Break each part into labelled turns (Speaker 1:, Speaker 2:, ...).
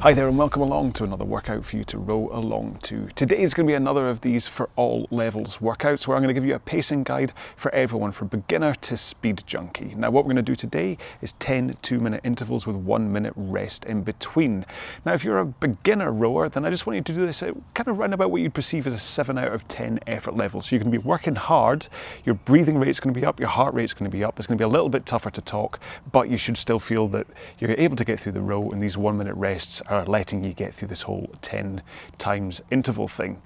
Speaker 1: Hi there and welcome along to another workout for you to row along to. Today is going to be another of these for all levels workouts where I'm going to give you a pacing guide for everyone from beginner to speed junkie. Now what we're going to do today is 10 two minute intervals with one minute rest in between. Now if you're a beginner rower then I just want you to do this at kind of round about what you'd perceive as a 7 out of 10 effort level. So you're going to be working hard, your breathing rate's going to be up, your heart rate's going to be up, it's going to be a little bit tougher to talk but you should still feel that you're able to get through the row and these one minute rests are letting you get through this whole 10 times interval thing.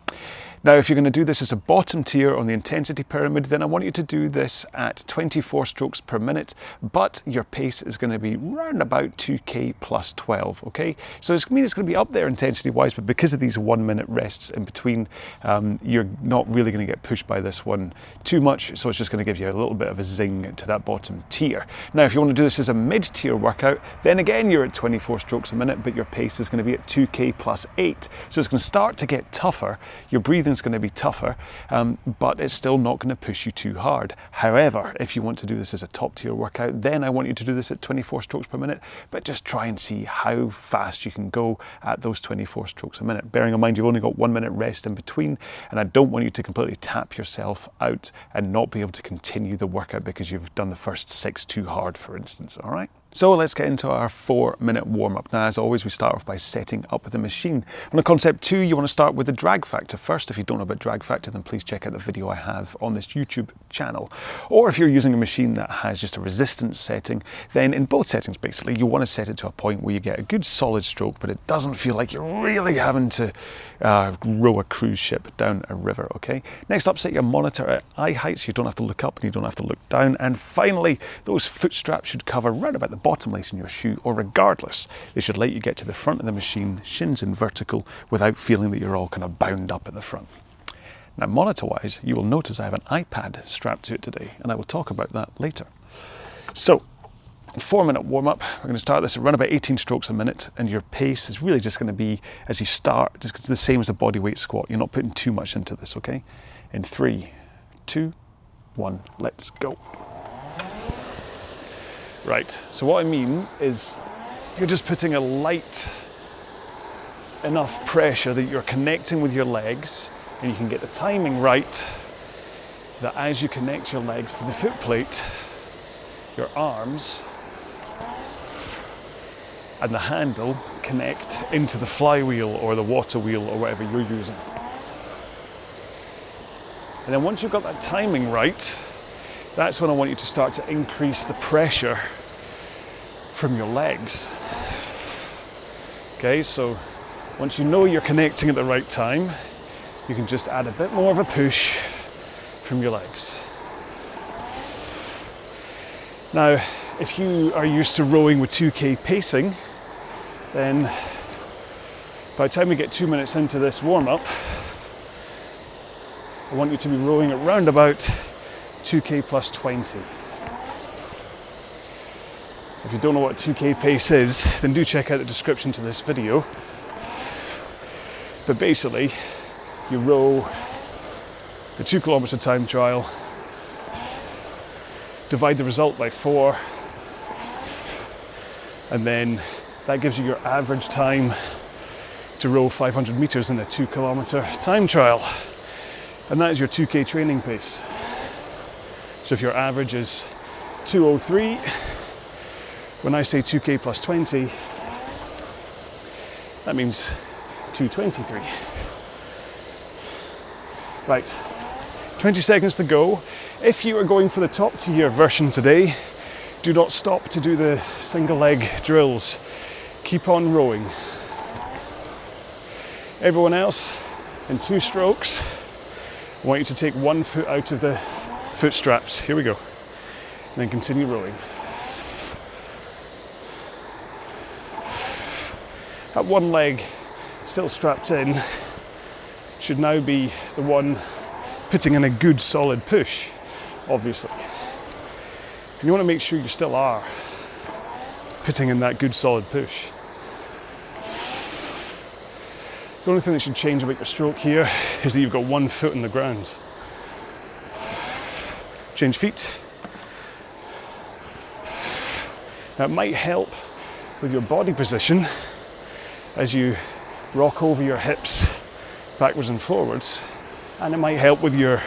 Speaker 1: Now, if you're going to do this as a bottom tier on the intensity pyramid, then I want you to do this at 24 strokes per minute, but your pace is going to be round about 2k plus 12, okay? So it's, I mean, it's going to be up there intensity wise, but because of these one minute rests in between, um, you're not really going to get pushed by this one too much, so it's just going to give you a little bit of a zing to that bottom tier. Now, if you want to do this as a mid tier workout, then again, you're at 24 strokes a minute, but your pace is going to be at 2k plus 8. So it's going to start to get tougher. Your breathing is going to be tougher, um, but it's still not going to push you too hard. However, if you want to do this as a top tier workout, then I want you to do this at 24 strokes per minute, but just try and see how fast you can go at those 24 strokes a minute. Bearing in mind you've only got one minute rest in between, and I don't want you to completely tap yourself out and not be able to continue the workout because you've done the first six too hard, for instance. All right. So let's get into our four minute warm up. Now, as always, we start off by setting up the machine. On the concept two, you want to start with the drag factor first. If you don't know about drag factor, then please check out the video I have on this YouTube channel. Or if you're using a machine that has just a resistance setting, then in both settings, basically, you want to set it to a point where you get a good solid stroke, but it doesn't feel like you're really having to uh, row a cruise ship down a river, okay? Next up, set your monitor at eye height so you don't have to look up and you don't have to look down. And finally, those foot straps should cover right about the bottom lace in your shoe, or regardless, they should let you get to the front of the machine, shins in vertical, without feeling that you're all kind of bound up at the front. Now, monitor wise, you will notice I have an iPad strapped to it today, and I will talk about that later. So, four minute warm up. We're going to start this at around about 18 strokes a minute, and your pace is really just going to be as you start, just the same as a body weight squat. You're not putting too much into this, okay? In three, two, one, let's go. Right, so what I mean is you're just putting a light enough pressure that you're connecting with your legs and you can get the timing right that as you connect your legs to the foot plate, your arms and the handle connect into the flywheel or the water wheel or whatever you're using. And then once you've got that timing right, that's when I want you to start to increase the pressure from your legs. Okay, so once you know you're connecting at the right time, you can just add a bit more of a push from your legs. Now, if you are used to rowing with 2k pacing, then by the time we get two minutes into this warm up, I want you to be rowing at round about 2k plus 20. If you don't know what 2k pace is, then do check out the description to this video. But basically, you row the two kilometer time trial, divide the result by four, and then that gives you your average time to row 500 meters in a two kilometer time trial. And that is your 2k training pace. So if your average is 203, when I say 2k plus 20, that means 223. Right, 20 seconds to go. If you are going for the top tier version today, do not stop to do the single leg drills. Keep on rowing. Everyone else, in two strokes, I want you to take one foot out of the foot straps. Here we go. And then continue rowing. That one leg still strapped in should now be the one putting in a good solid push, obviously. And you want to make sure you still are putting in that good solid push. The only thing that should change about your stroke here is that you've got one foot in the ground. Change feet. That might help with your body position as you rock over your hips backwards and forwards, and it might help with your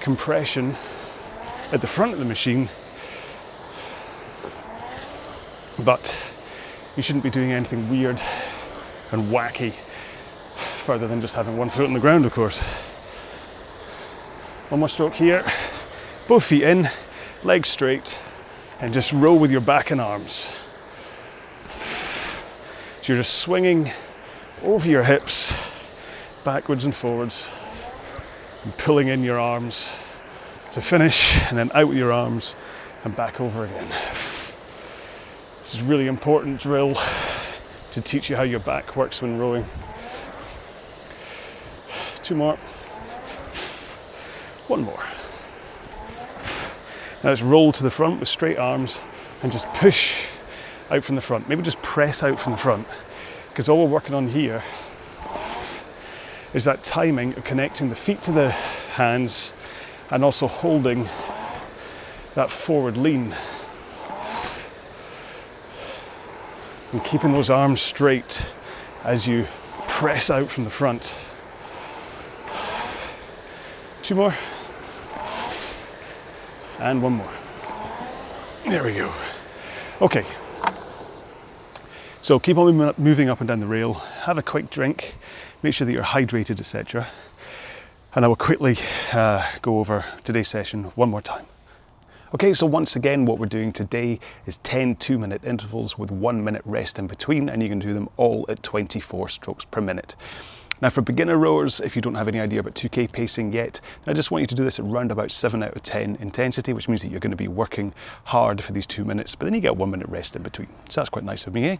Speaker 1: compression at the front of the machine. But you shouldn't be doing anything weird and wacky further than just having one foot on the ground, of course. One more stroke here, both feet in, legs straight, and just row with your back and arms. So you're just swinging over your hips, backwards and forwards, and pulling in your arms to finish, and then out with your arms and back over again. This is really important drill to teach you how your back works when rowing. Two more. One more. Now let's roll to the front with straight arms and just push out from the front. Maybe just press out from the front because all we're working on here is that timing of connecting the feet to the hands and also holding that forward lean and keeping those arms straight as you press out from the front. Two more. And one more. There we go. Okay. So keep on moving up and down the rail. Have a quick drink. Make sure that you're hydrated, etc. And I will quickly uh, go over today's session one more time. Okay, so once again, what we're doing today is 10 two minute intervals with one minute rest in between, and you can do them all at 24 strokes per minute. Now, for beginner rowers, if you don't have any idea about 2K pacing yet, I just want you to do this at around about 7 out of 10 intensity, which means that you're going to be working hard for these two minutes, but then you get one minute rest in between. So that's quite nice of me, eh?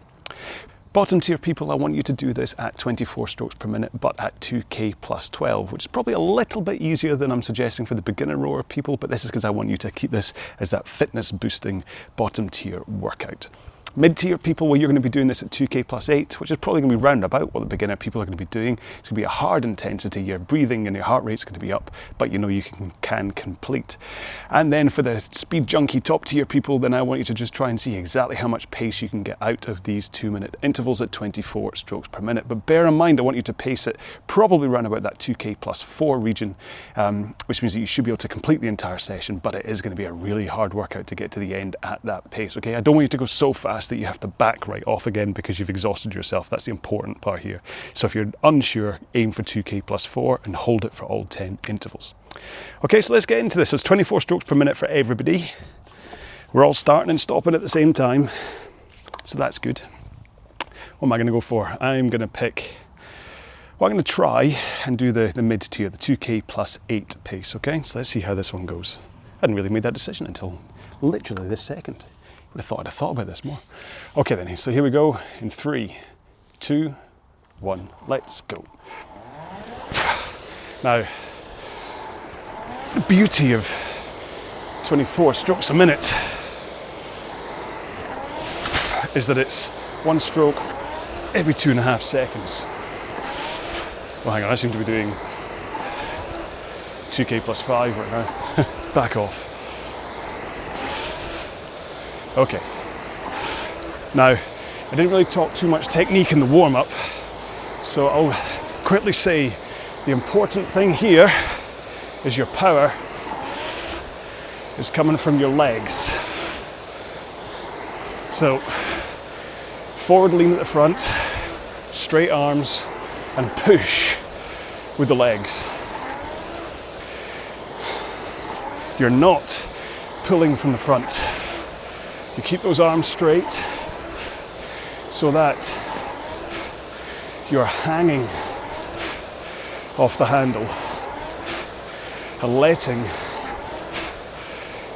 Speaker 1: Bottom tier people, I want you to do this at 24 strokes per minute, but at 2k plus 12, which is probably a little bit easier than I'm suggesting for the beginner rower people, but this is because I want you to keep this as that fitness boosting bottom tier workout. Mid-tier people, well, you're going to be doing this at 2k plus 8, which is probably going to be round about what the beginner people are going to be doing. It's going to be a hard intensity, your breathing and your heart rate's going to be up, but you know you can, can complete. And then for the speed junkie top tier people, then I want you to just try and see exactly how much pace you can get out of these two minute intervals at 24 strokes per minute. But bear in mind, I want you to pace it probably around about that 2k plus 4 region, um, which means that you should be able to complete the entire session, but it is going to be a really hard workout to get to the end at that pace, okay? I don't want you to go so fast fast that you have to back right off again because you've exhausted yourself. That's the important part here. So if you're unsure, aim for 2k plus 4 and hold it for all 10 intervals. Okay, so let's get into this. So it's 24 strokes per minute for everybody. We're all starting and stopping at the same time, so that's good. What am I going to go for? I'm going to pick, well, I'm going to try and do the, the mid tier, the 2k plus 8 pace, okay? So let's see how this one goes. I hadn't really made that decision until literally this second. Would have thought I'd have thought about this more. Okay then, so here we go in three, two, one, let's go. Now, the beauty of 24 strokes a minute is that it's one stroke every two and a half seconds. Well, hang on, I seem to be doing 2k plus 5 right now. Back off. Okay. Now, I didn't really talk too much technique in the warm up, so I'll quickly say the important thing here is your power is coming from your legs. So, forward lean at the front, straight arms, and push with the legs. You're not pulling from the front. You keep those arms straight so that you're hanging off the handle and letting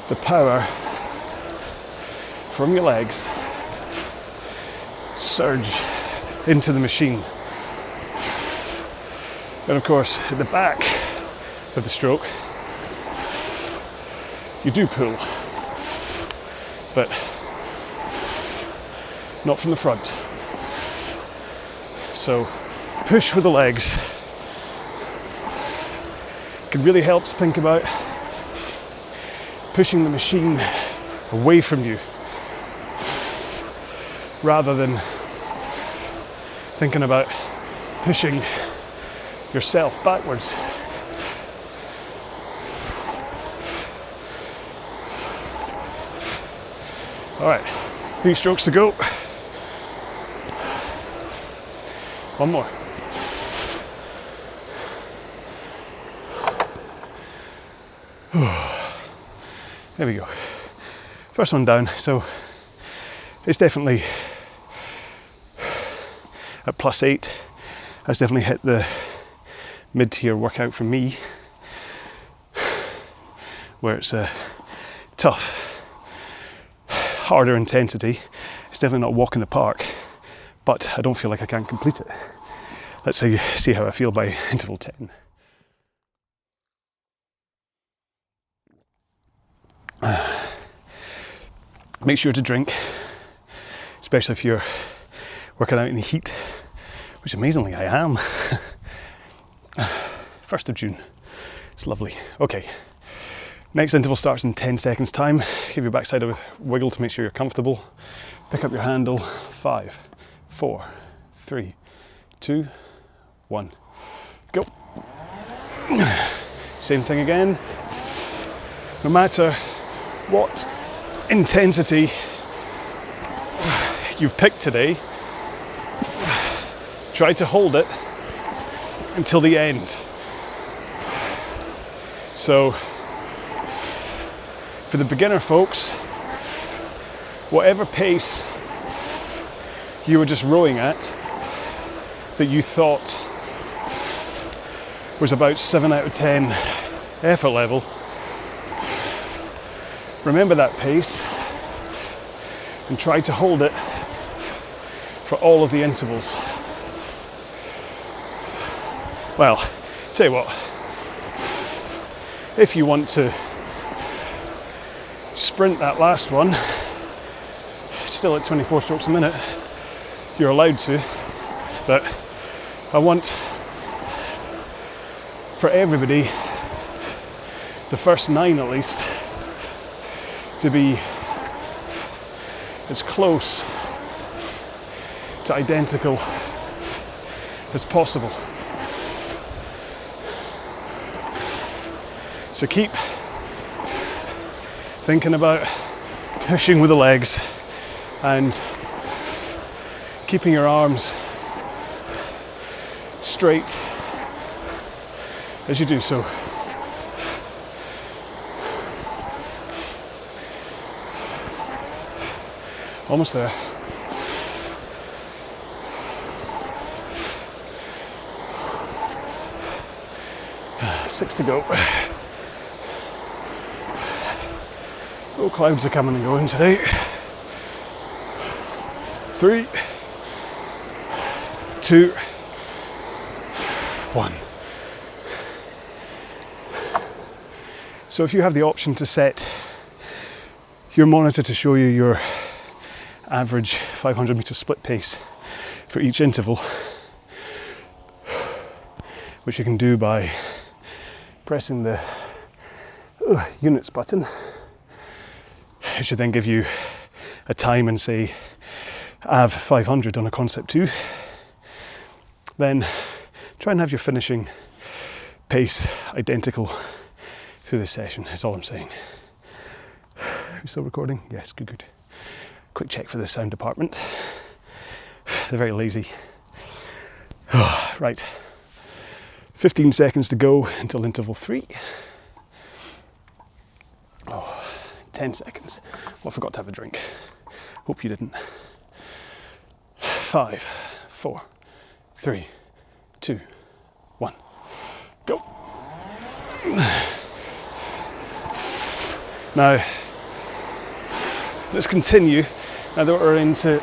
Speaker 1: the power from your legs surge into the machine. And of course, at the back of the stroke, you do pull but not from the front. So push with the legs It can really help to think about pushing the machine away from you rather than thinking about pushing yourself backwards. All right, three strokes to go. One more. There we go. First one down. So it's definitely at plus eight. Has definitely hit the mid tier workout for me, where it's a tough, harder intensity. It's definitely not walk in the park, but I don't feel like I can complete it. Let's see, see how I feel by interval 10. Make sure to drink, especially if you're working out in the heat, which amazingly I am. 1st of June. It's lovely. Okay. Next interval starts in 10 seconds time. Give your backside a wiggle to make sure you're comfortable. Pick up your handle. Five, four, three, two, one. Go. Same thing again. No matter what intensity you've picked today, try to hold it until the end. So, for the beginner folks, whatever pace you were just rowing at that you thought was about 7 out of 10 effort level, remember that pace and try to hold it for all of the intervals. Well, tell you what, if you want to sprint that last one, still at 24 strokes a minute, you're allowed to, but I want for everybody, the first nine at least, to be as close to identical as possible. So keep thinking about pushing with the legs and keeping your arms straight as you do so. Almost there. Six to go. No clouds are coming and going today. Three, two, one. So if you have the option to set your monitor to show you your average 500 meter split pace for each interval, which you can do by pressing the uh, units button it should then give you a time and say AV 500 on a concept 2. Then try and have your finishing pace identical through this session, That's all I'm saying. You still recording? Yes, good, good. Quick check for the sound department. They're very lazy. right, 15 seconds to go until interval three. 10 seconds. Well, I forgot to have a drink. Hope you didn't. Five, four, three, two, one. Go. Now, let's continue. Now that we're into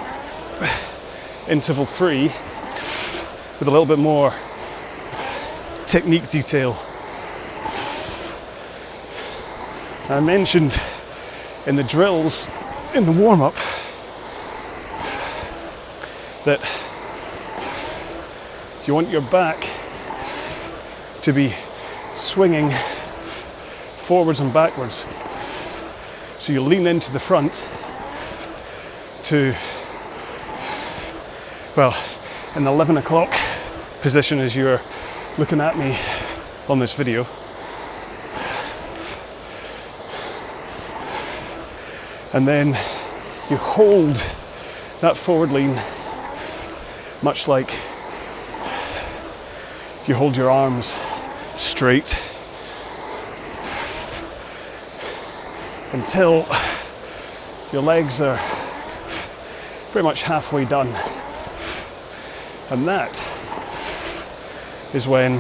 Speaker 1: interval three with a little bit more technique detail. I mentioned in the drills in the warm up that you want your back to be swinging forwards and backwards. So you lean into the front to, well, the 11 o'clock position as you're looking at me on this video. And then you hold that forward lean much like you hold your arms straight until your legs are pretty much halfway done. And that is when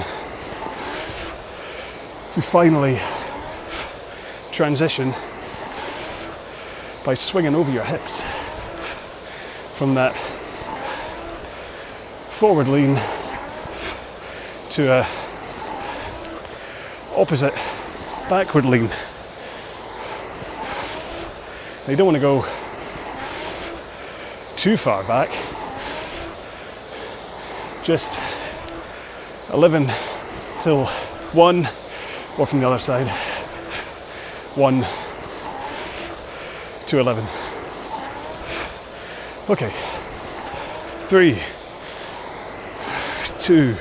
Speaker 1: you finally transition by swinging over your hips from that forward lean to a opposite backward lean. Now you don't want to go too far back. Just 11 till 1 or from the other side 1 to 11 okay 3 2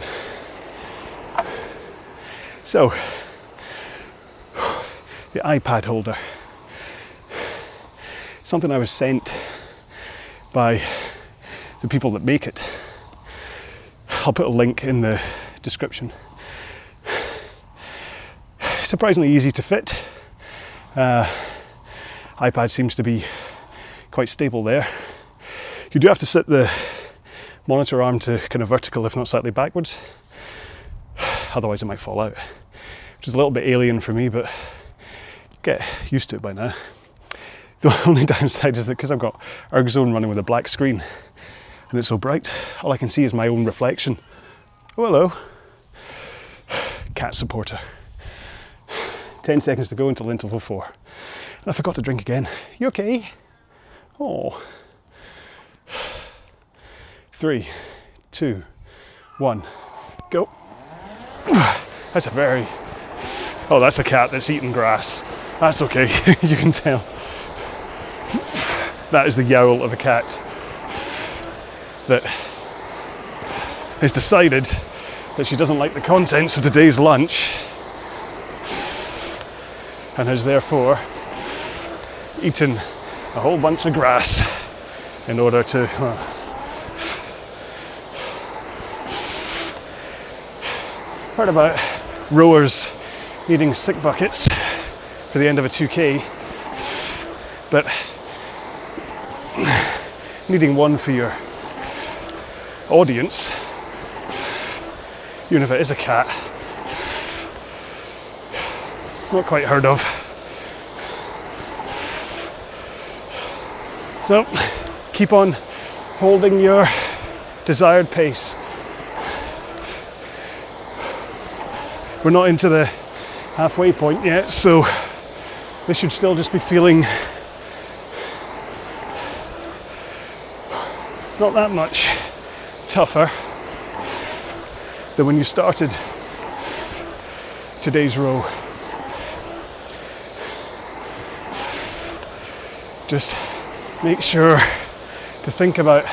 Speaker 1: 1 so the iPad holder something I was sent by the people that make it. I'll put a link in the description. Surprisingly easy to fit. Uh, iPad seems to be quite stable there. You do have to sit the monitor arm to kind of vertical, if not slightly backwards. Otherwise, it might fall out, which is a little bit alien for me, but get used to it by now. The only downside is that because I've got ErgZone running with a black screen and it's so bright, all I can see is my own reflection. Oh, hello. Cat supporter. 10 seconds to go until interval four. And I forgot to drink again. You okay? Oh. Three, two, one, go. That's a very. Oh, that's a cat that's eating grass. That's okay, you can tell. That is the yowl of a cat that has decided that she doesn't like the contents of today's lunch and has therefore eaten a whole bunch of grass in order to. Uh, heard about rowers needing sick buckets for the end of a 2k, but needing one for your audience, even if it is a cat, not quite heard of. So keep on holding your desired pace. We're not into the halfway point yet, so this should still just be feeling not that much tougher than when you started today's row. Just make sure to think about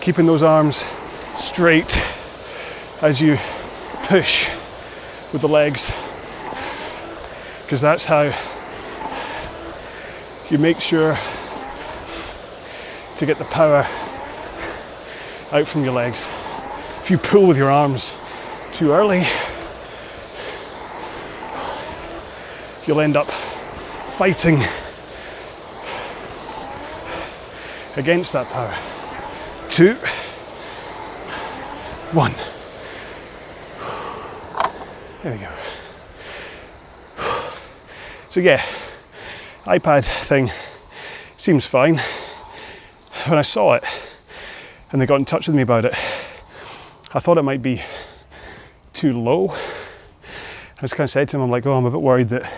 Speaker 1: keeping those arms straight as you push with the legs because that's how you make sure to get the power out from your legs. If you pull with your arms too early, you'll end up fighting against that power. Two, one. There we go. So yeah, iPad thing seems fine when I saw it and they got in touch with me about it, I thought it might be too low. I just kind of said to him, I'm like, oh, I'm a bit worried that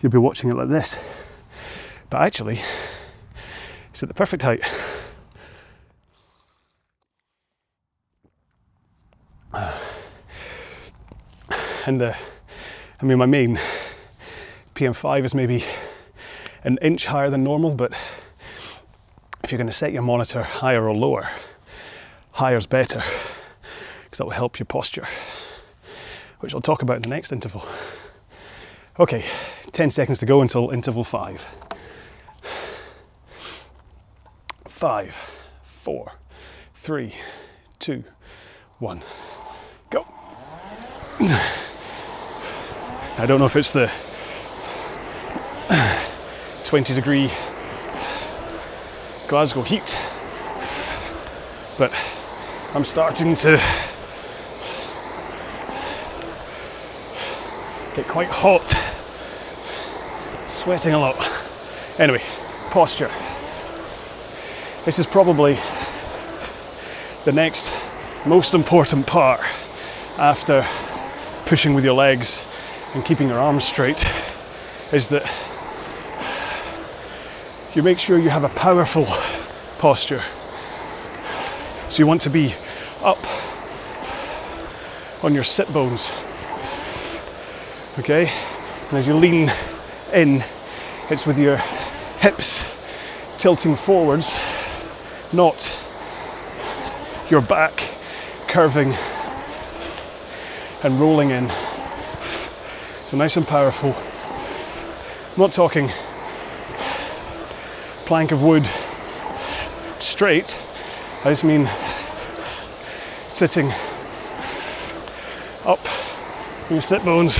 Speaker 1: you'll be watching it like this. But actually, it's at the perfect height. And uh, I mean, my main PM5 is maybe an inch higher than normal, but if you're going to set your monitor higher or lower, higher's better because that will help your posture, which I'll talk about in the next interval. Okay, 10 seconds to go until interval five. Five, four, three, two, one, go. I don't know if it's the 20 degree Glasgow heat, but I'm starting to get quite hot, sweating a lot. Anyway, posture. This is probably the next most important part after pushing with your legs and keeping your arms straight is that you make sure you have a powerful posture. So you want to be up on your sit bones. Okay? And as you lean in, it's with your hips tilting forwards, not your back curving and rolling in. So nice and powerful. I'm not talking plank of wood straight. I just mean sitting up your sit bones,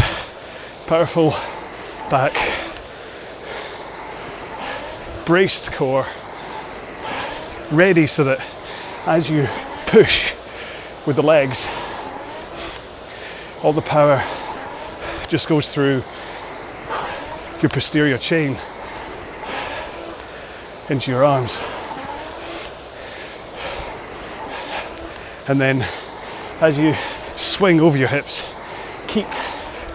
Speaker 1: powerful back, braced core, ready so that as you push with the legs, all the power just goes through your posterior chain into your arms. And then as you swing over your hips, keep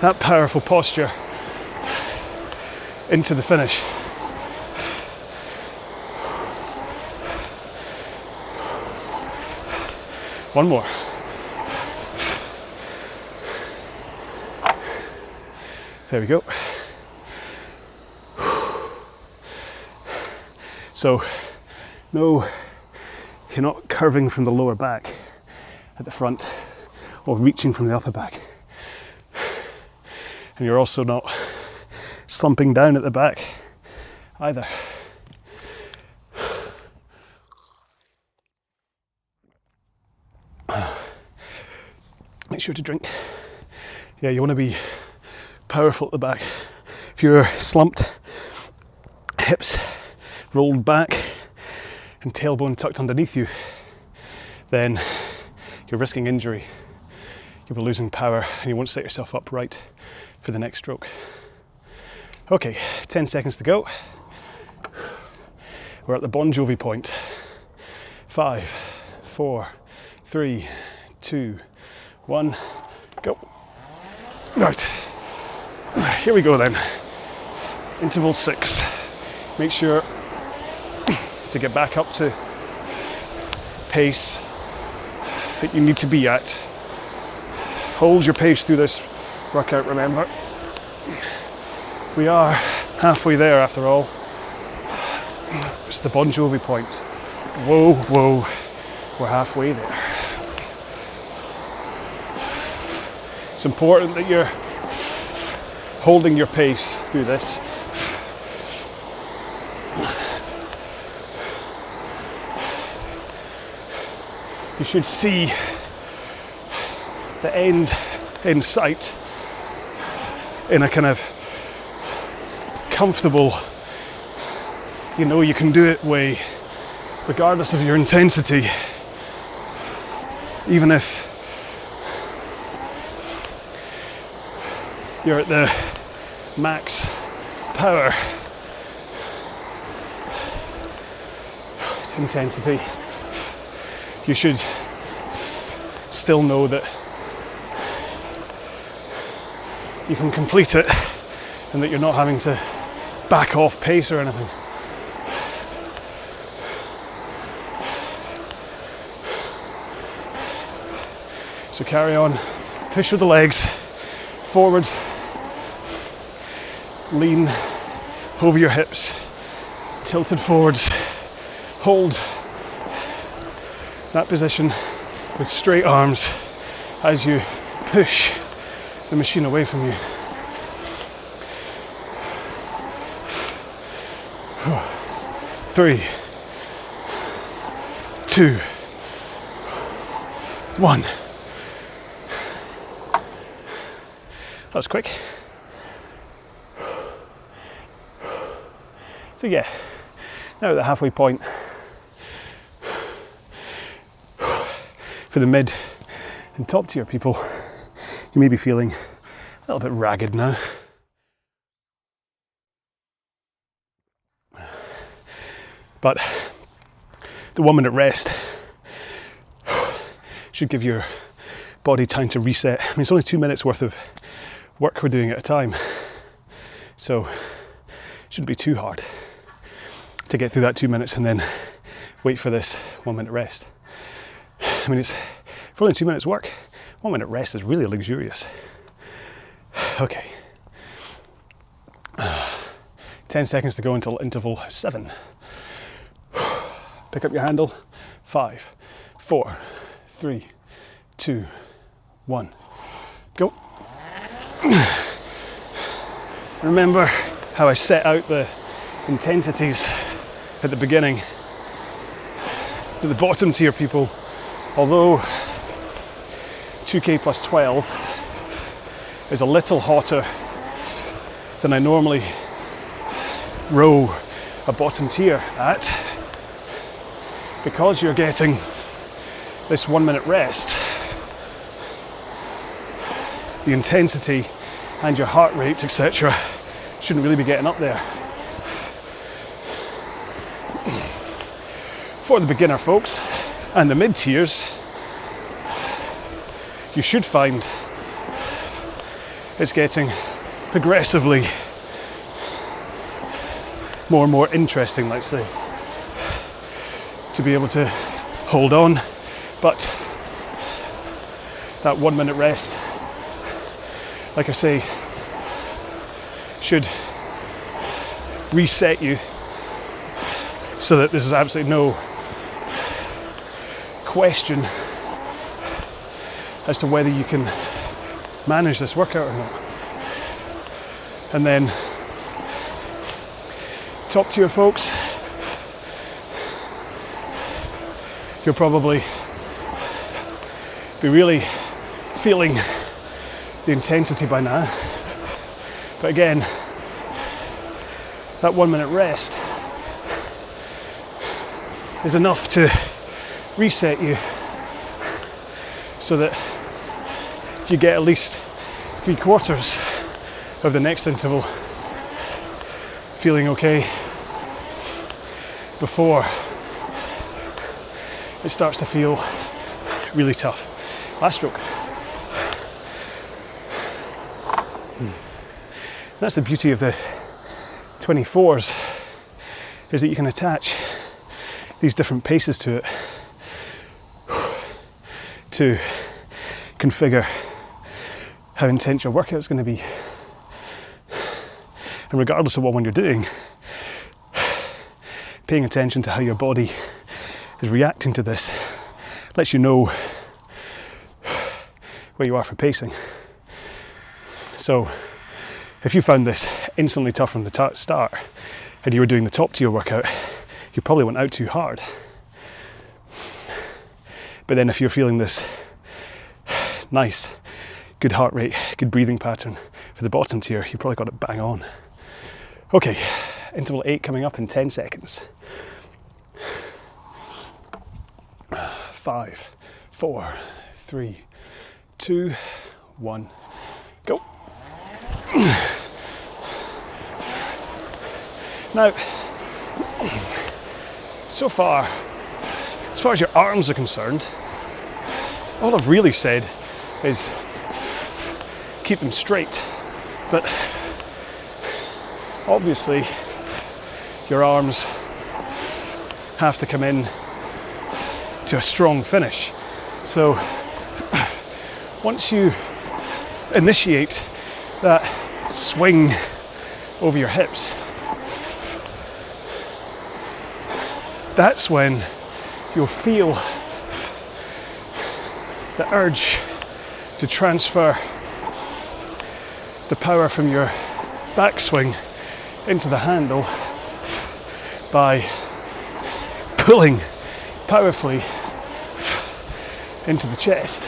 Speaker 1: that powerful posture into the finish. One more. There we go. So, no, you're not curving from the lower back at the front or reaching from the upper back. And you're also not slumping down at the back either. Make sure to drink. Yeah, you want to be powerful at the back. If you're slumped, hips rolled back, and tailbone tucked underneath you, then you're risking injury. You'll be losing power and you won't set yourself up right for the next stroke. Okay, 10 seconds to go. We're at the Bon Jovi point. Five, four, three, two, one, go. Right, here we go then. Interval six. Make sure to get back up to pace that you need to be at. Hold your pace through this workout, remember. We are halfway there after all. It's the Bon Jovi point. Whoa, whoa, we're halfway there. It's important that you're holding your pace through this. You should see the end in sight in a kind of comfortable, you know, you can do it way, regardless of your intensity, even if you're at the max power. Intensity, you should still know that you can complete it and that you're not having to back off pace or anything. So carry on, push with the legs, forward, lean over your hips, tilted forwards,
Speaker 2: hold that position with straight arms as you push the machine away from you. Three, two, one. That was quick. So yeah, now at the halfway point for the mid and top tier people, you may be feeling a little bit ragged now. But the one minute rest should give your body time to reset. I mean, it's only two minutes worth of work we're doing at a time, so it shouldn't be too hard to get through that two minutes and then wait for this one minute rest. I mean, it's for only two minutes work. One minute rest is really luxurious. Okay. 10 seconds to go until interval seven. Pick up your handle. Five, four, three, two, one. Go. Remember how I set out the intensities at the beginning. To the bottom tier people, although 2k plus 12 is a little hotter than I normally row a bottom tier at, because you're getting this one minute rest, the intensity and your heart rate, etc., shouldn't really be getting up there. For the beginner folks and the mid tiers, you should find it's getting progressively more and more interesting, let's say, to be able to hold on. But that one minute rest, like I say, should reset you so that there's absolutely no question as to whether you can manage this workout or not. And then, top tier folks, you'll probably be really feeling the intensity by now. But again, that one minute rest is enough to reset you so that you get at least three quarters of the next interval feeling okay before it starts to feel really tough. Last stroke. Hmm. That's the beauty of the 24s is that you can attach these different paces to it to configure how intense your workout is going to be. And regardless of what one you're doing, paying attention to how your body is reacting to this lets you know where you are for pacing. So, if you found this instantly tough from the t- start and you were doing the top tier workout, you probably went out too hard. But then if you're feeling this nice, good heart rate, good breathing pattern for the bottom tier, you probably got it bang on. Okay, interval eight coming up in 10 seconds. Five, four, three, two, one, go. Now, so far, as far as your arms are concerned, all I've really said is keep them straight. But obviously, your arms have to come in to a strong finish. So once you initiate that swing over your hips, that's when you'll feel the urge to transfer the power from your backswing into the handle by pulling powerfully into the chest.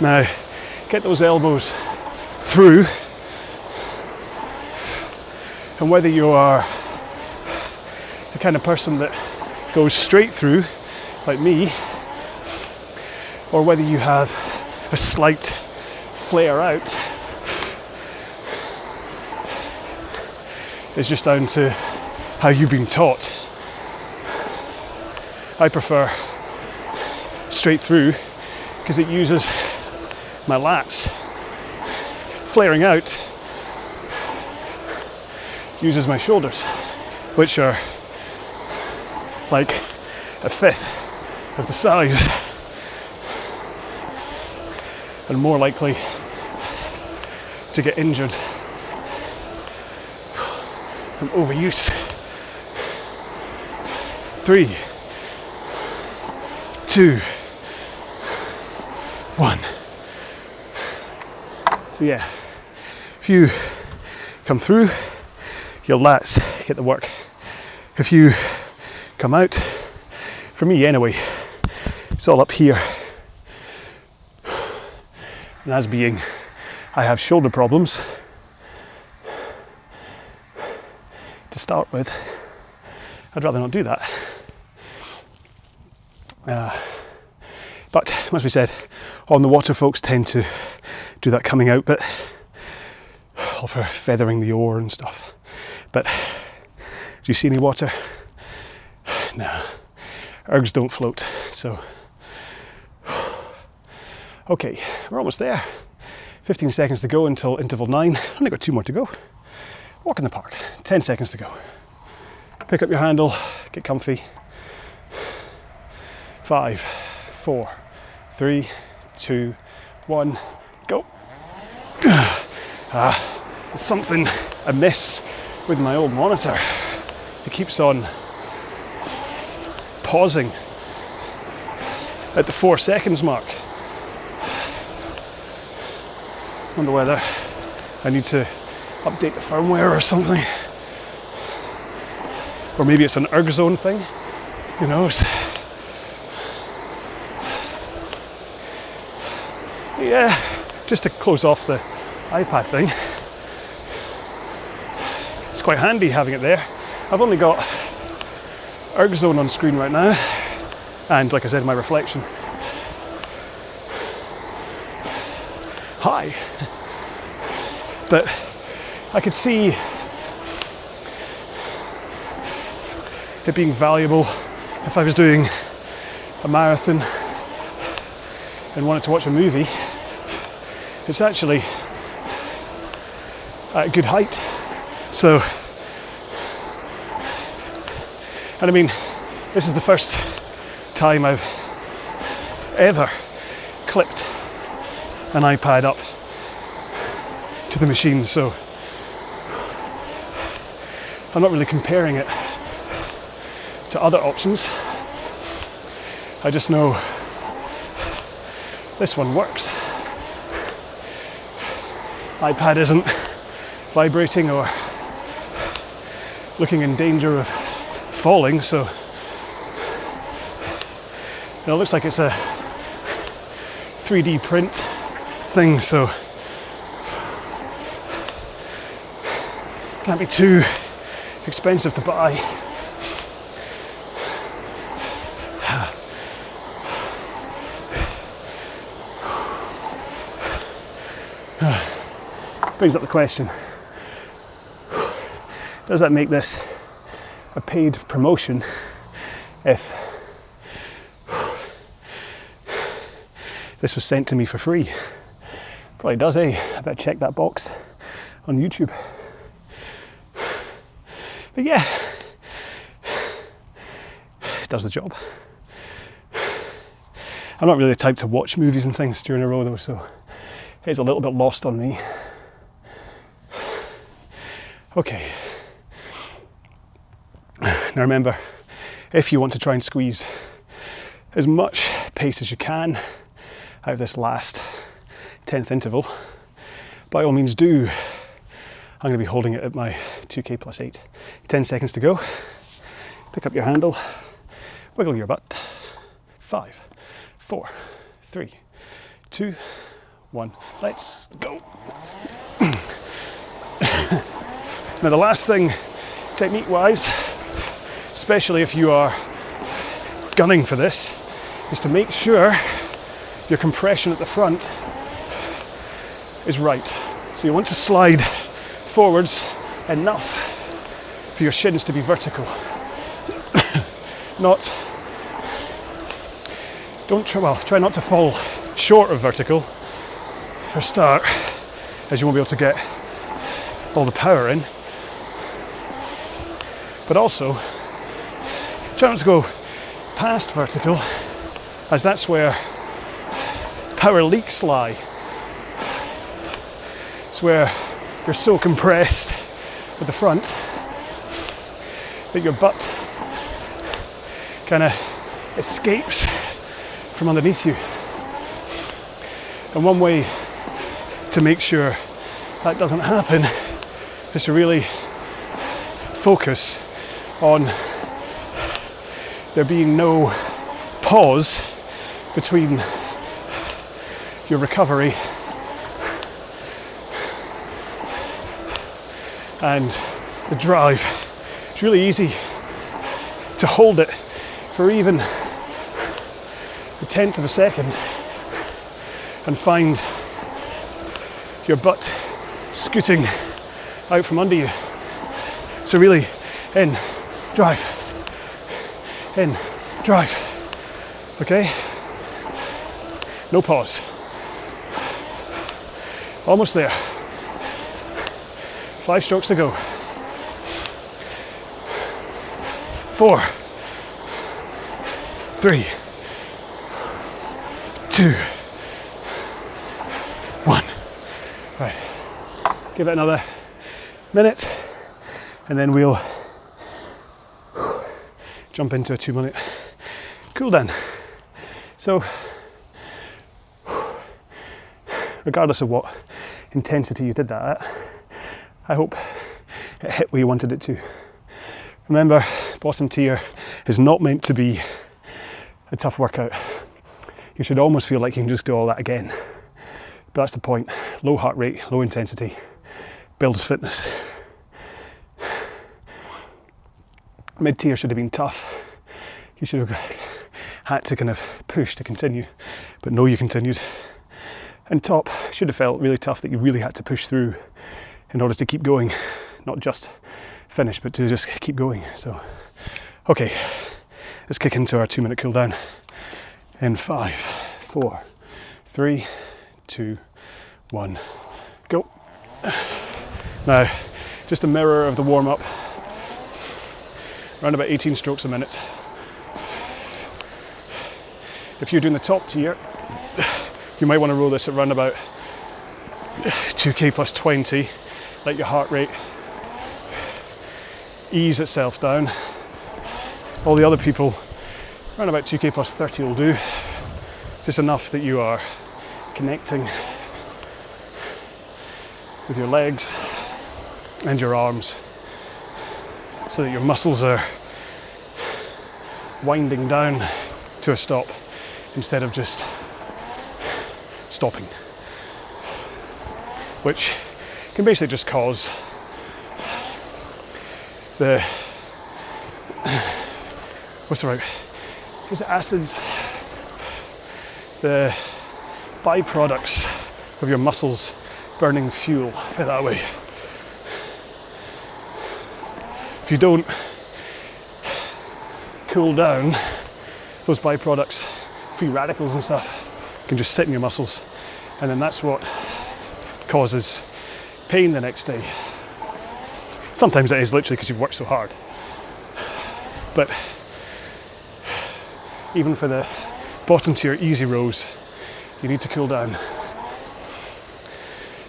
Speaker 2: Now, get those elbows through, and whether you are kind of person that goes straight through, like me, or whether you have a slight flare out, is just down to how you've been taught. I prefer straight through because it uses my lats. Flaring out uses my shoulders, which are like a fifth of the size and more likely to get injured from overuse. Three, two, one. So yeah, if you come through, your lats get the work. If you come out, for me anyway, it's all up here. And as being, I have shoulder problems to start with, I'd rather not do that. Uh, but must be said, on the water, folks tend to do that coming out bit, all for feathering the oar and stuff. But do you see any water? No, ergs don't float. So, okay, we're almost there. 15 seconds to go until interval nine. Only got two more to go. Walk in the park. 10 seconds to go. Pick up your handle, get comfy. Five, four, three, two, one, go. Ah, something amiss with my old monitor. It keeps on pausing at the four seconds mark. Wonder whether I need to update the firmware or something. Or maybe it's an ErgZone thing. Who knows? Yeah, just to close off the iPad thing. It's quite handy having it there. I've only got ErgZone on screen right now, and like I said, my reflection. Hi. But I could see it being valuable if I was doing a marathon and wanted to watch a movie. It's actually at a good height. So, and I mean, this is the first time I've ever clipped an iPad up to the machine, so I'm not really comparing it to other options. I just know this one works. iPad isn't vibrating or looking in danger of falling, so it looks like it's a 3D print thing, so can't be too expensive to buy. Brings up the question Does that make this a paid promotion if this was sent to me for free? Probably does, eh? I better check that box on YouTube. But yeah, it does the job. I'm not really the type to watch movies and things during a row though, so it's a little bit lost on me. Okay. Now remember, if you want to try and squeeze as much pace as you can out of this last 10th interval, by all means do. I'm going to be holding it at my 2k plus 8. 10 seconds to go. Pick up your handle, wiggle your butt. Five, four, three, two, one. Let's go. now, the last thing, technique wise, especially if you are gunning for this, is to make sure your compression at the front is right. So you want to slide forwards enough for your shins to be vertical. not don't try well try not to fall short of vertical for a start as you won't be able to get all the power in but also to go past vertical as that's where power leaks lie it's where you're so compressed at the front that your butt kind of escapes from underneath you. And one way to make sure that doesn't happen is to really focus on there being no pause between your recovery and the drive. It's really easy to hold it for even a tenth of a second and find your butt scooting out from under you. So, really, in, drive, in, drive. Okay? No pause. Almost there. Five strokes to go. Four, three, two, one. Right. Give it another minute and then we'll jump into a two minute cool down. So, regardless of what intensity you did that at, I hope it hit where you wanted it to. Remember, bottom tier is not meant to be a tough workout. You should almost feel like you can just do all that again. But that's the point. Low heart rate, low intensity builds fitness. Mid tier should have been tough. You should have had to kind of push to continue, but no, you continued. And top should have felt really tough that you really had to push through in order to keep going, not just finish, but to just keep going. So, okay, let's kick into our two minute cool down in five, four, three, two, one, go. Now, just a mirror of the warm up, around about 18 strokes a minute. If you're doing the top tier, you might want to roll this at around about 2k plus 20 let your heart rate ease itself down. All the other people, around about 2k plus 30 will do. Just enough that you are connecting with your legs and your arms so that your muscles are winding down to a stop instead of just stopping. Which can basically just cause the what's the right is it acids the byproducts of your muscles burning fuel that way if you don't cool down those byproducts free radicals and stuff can just sit in your muscles and then that's what causes pain the next day. Sometimes it is literally because you've worked so hard. But even for the bottom tier easy rows, you need to cool down.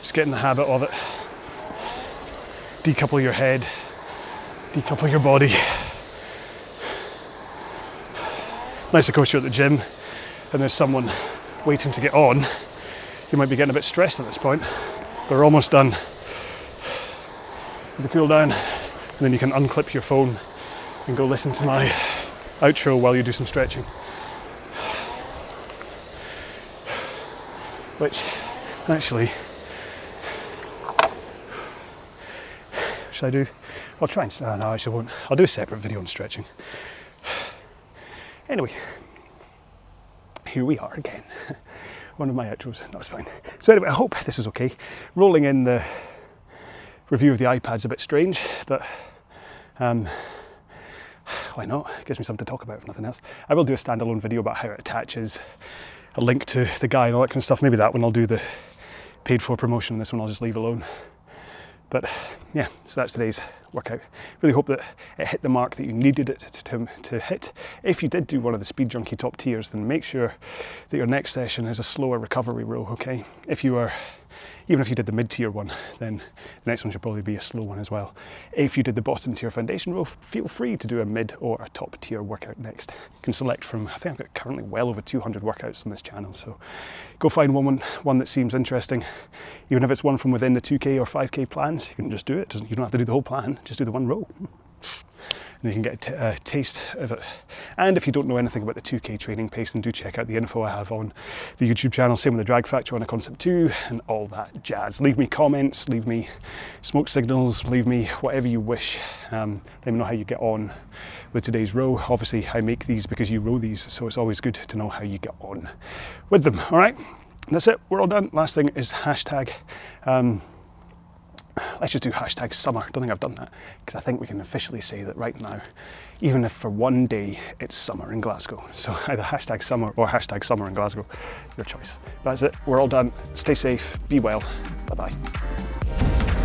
Speaker 2: Just get in the habit of it. Decouple your head, decouple your body, Nice, of course, you're at the gym and there's someone waiting to get on. You might be getting a bit stressed at this point. But we're almost done with the cool down, and then you can unclip your phone and go listen to my outro while you do some stretching. Which actually, should I do? I'll try and. No, I actually won't. I'll do a separate video on stretching. Anyway, here we are again. One of my outros. No, it's fine. So anyway, I hope this is okay. Rolling in the review of the iPad's a bit strange, but um, why not? It gives me something to talk about if nothing else. I will do a standalone video about how it attaches a link to the guy and all that kind of stuff. Maybe that one I'll do the paid for promotion. This one I'll just leave alone. But yeah, so that's today's workout. Really hope that it hit the mark that you needed it to, to hit. If you did do one of the Speed Junkie top tiers, then make sure that your next session is a slower recovery row, okay? If you are even if you did the mid tier one, then the next one should probably be a slow one as well. If you did the bottom tier foundation row, feel free to do a mid or a top tier workout next. You can select from, I think I've got currently well over 200 workouts on this channel, so go find one, one that seems interesting. Even if it's one from within the 2K or 5K plans, you can just do it. You don't have to do the whole plan, just do the one row and you can get a, taste of it. And if you don't know anything about the 2K training pace, then do check out the info I have on the YouTube channel. Same with the drag factor on a concept 2 and all that jazz. Leave me comments, leave me smoke signals, leave me whatever you wish. Um, let me know how you get on with today's row. Obviously, I make these because you row these, so it's always good to know how you get on with them. All right, that's it. We're all done. Last thing is hashtag. Um, let's just do hashtag summer. Don't think I've done that because I think we can officially say that right now, even if for one day it's summer in Glasgow. So either hashtag summer or hashtag summer in Glasgow, your choice. That's it. We're all done. Stay safe. Be well. Bye bye.